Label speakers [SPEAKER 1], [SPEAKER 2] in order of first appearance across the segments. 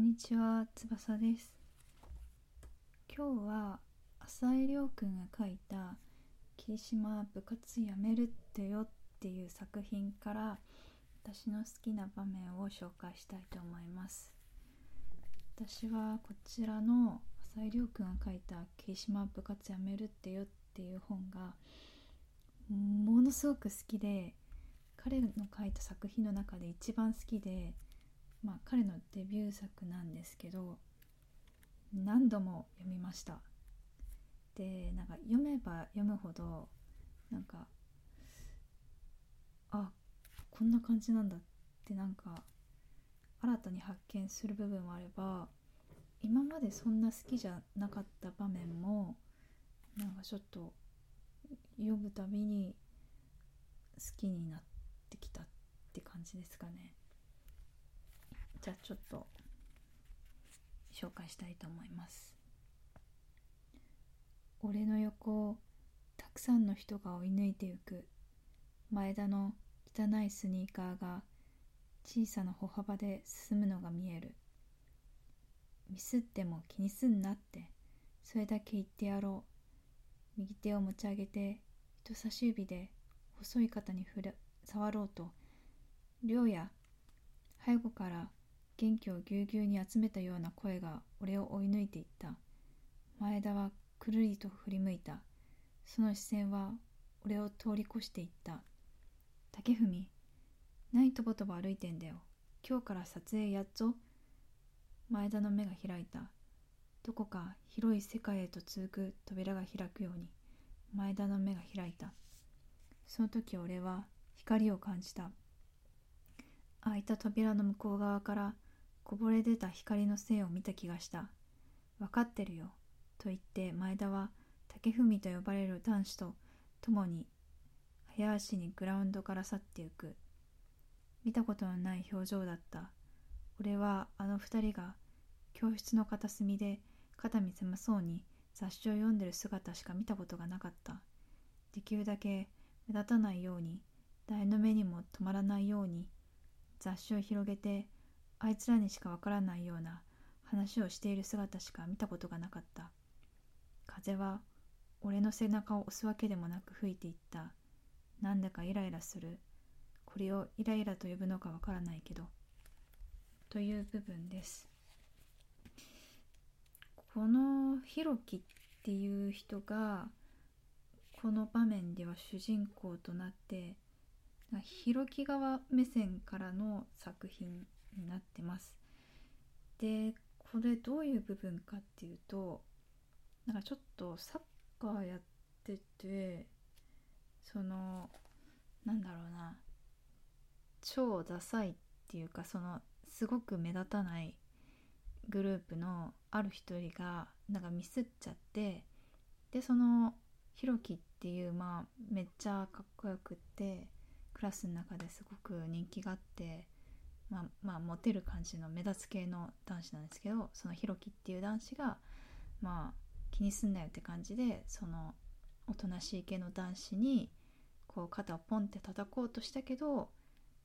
[SPEAKER 1] こんにちは、翼です。今日は浅井亮くんが書いた霧島部活やめるってよっていう作品から私の好きな場面を紹介したいと思います。私はこちらの浅井亮くんが書いた霧島部活やめるってよっていう本がものすごく好きで彼の書いた作品の中で一番好きでまあ彼のデビュー作なんですけど何度も読みました。でなんか読めば読むほどなんかあこんな感じなんだってなんか新たに発見する部分もあれば今までそんな好きじゃなかった場面もなんかちょっと読むたびに好きになってきたって感じですかね。じゃあちょっと紹介したいと思います。俺の横をたくさんの人が追い抜いてゆく。前田の汚いスニーカーが小さな歩幅で進むのが見える。ミスっても気にすんなって。それだけ言ってやろう。右手を持ち上げて人差し指で細い肩に触れ触ろうと。亮や背後から元気をぎゅうぎゅうに集めたような声が俺を追い抜いていった。前田はくるりと振り向いた。その視線は俺を通り越していった。竹文何とぼとぼ歩いてんだよ。今日から撮影やっぞ。前田の目が開いた。どこか広い世界へと続く扉が開くように。前田の目が開いた。その時俺は光を感じた。開いた扉の向こう側からこぼれ出た光の線を見た気がした。分かってるよ。と言って前田は竹文と呼ばれる男子と共に早足にグラウンドから去ってゆく。見たことのない表情だった。俺はあの二人が教室の片隅で肩身狭そうに雑誌を読んでる姿しか見たことがなかった。できるだけ目立たないように誰の目にも止まらないように雑誌を広げてあいつらにしかわからないような話をしている姿しか見たことがなかった。風は俺の背中を押すわけでもなく吹いていった。なんだかイライラする。これをイライラと呼ぶのかわからないけど。という部分です。このひろきっていう人がこの場面では主人公となってひろき側目線からの作品になってます。でこれどういう部分かっていうとなんかちょっとサッカーやっててそのなんだろうな超ダサいっていうかそのすごく目立たないグループのある一人がなんかミスっちゃってでそのひろきっていうまあめっちゃかっこよくってクラスの中ですごく人気があってまあまあモテる感じの目立つ系の男子なんですけどそのひろきっていう男子がまあ気にすんなよって感じでそのおとなしい系の男子にこう肩をポンって叩こうとしたけど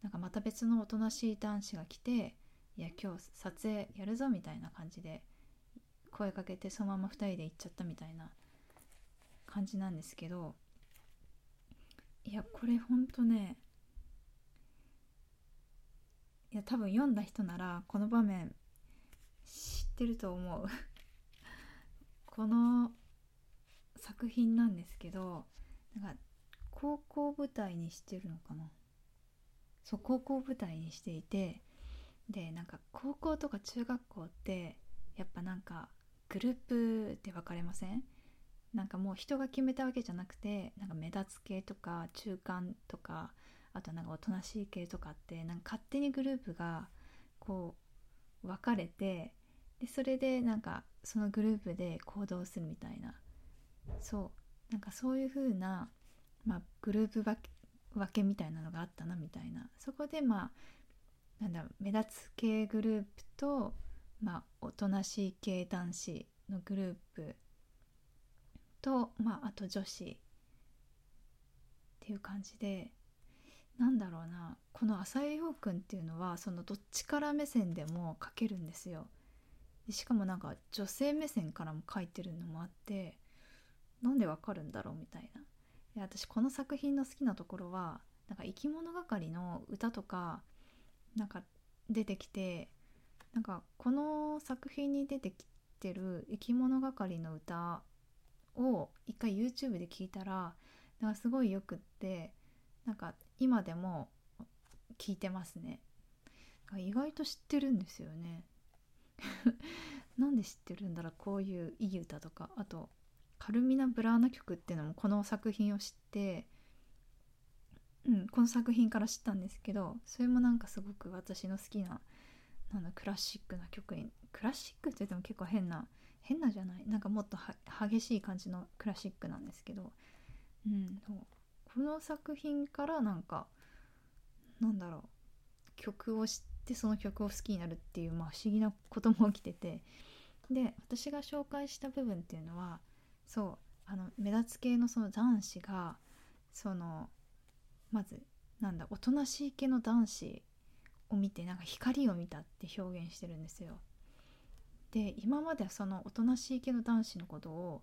[SPEAKER 1] なんかまた別のおとなしい男子が来ていや今日撮影やるぞみたいな感じで声かけてそのまま2人で行っちゃったみたいな感じなんですけどいやこれほんとねいや多分読んだ人ならこの場面知ってると思う。この作品なんですけどなんか高校舞台にしてるのかな。そう高校舞台にしていてでなんか高校とか中学校ってやっぱなんかグループで分かれません？なんかもう人が決めたわけじゃなくてなんか目立つ系とか中間とかあとなんかおとなしい系とかってなんか勝手にグループがこう分かれてでそれでなんかそのグループで行動するみたいな。そう。なんかそういう風なまあグループ分け分けみたいなのがあったなみたいな。そこでまあなんだろう目立つ系グループとまあおとなしい系男子のグループとまああと女子っていう感じでなんだろうなこの浅井陽君っていうのはそのどっちから目線でも描けるんですよ。しかもなんか女性目線からも書いてるのもあってなんでわかるんだろうみたいな。いや私この作品の好きなところはなんか生き物係の歌とかなんか出てきてなんかこの作品に出てきてる生き物係の歌を一回 YouTube で聞いたらなんかすごいよくってなんか今でも聞いてますね。意外と知ってるんですよね。なんで知ってるんだろうこういういい歌とか。あとカルミナ・ブラーナ曲っていうのもこの作品を知ってうんこの作品から知ったんですけどそれもなんかすごく私の好きななんだクラシックな曲にクラシックって言っても結構変な変なじゃないなんかもっと激しい感じのクラシックなんですけど、うん、この作品からなんかなんだろう曲を知ってその曲を好きになるっていう、まあ、不思議なことも起きててで私が紹介した部分っていうのはそうあの目立つ系のその男子がそのまずなんだおとなしい系の男子を見てなんか光を見たって表現してるんですよ。で今まではそのおとなしい系の男子のことを、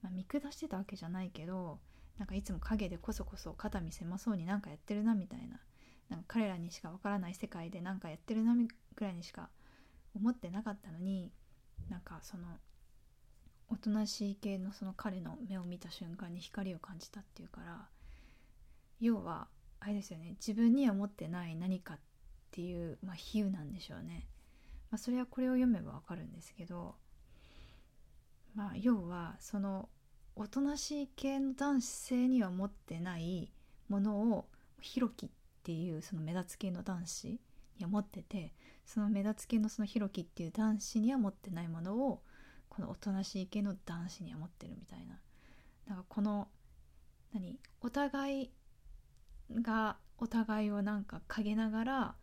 [SPEAKER 1] まあ、見下してたわけじゃないけどなんかいつも陰でこそこそ肩身狭そうになんかやってるなみたいななんか彼らにしかわからない世界で何かやってるなぐらいにしか思ってなかったのになんかそのおとなしい系のその彼の目を見た瞬間に光を感じたっていうから要はあれですよね自分には持ってない何かっていう、まあ、比喩なんでしょうね。まあ、それはこれを読めばわかるんですけど、まあ、要はそのおとなしい系の男性には持ってないものをひろきっていうその目立つ系の男子には持っててその目立つ系のそのひろきっていう男子には持ってないものをこのおとなしい系の男子には持ってるみたいな。なんかこの何？お互いがお互いをなんか陰ながら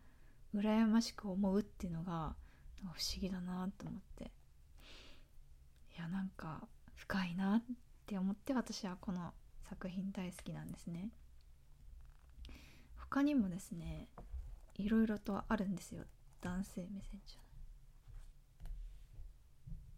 [SPEAKER 1] 羨ましく思うっていうのが不思議だなと思って。いやなんか深いなって。って思って私はこの作品大好きなんですね。他にもですねいろいろとあるんですよ。男性目線じゃ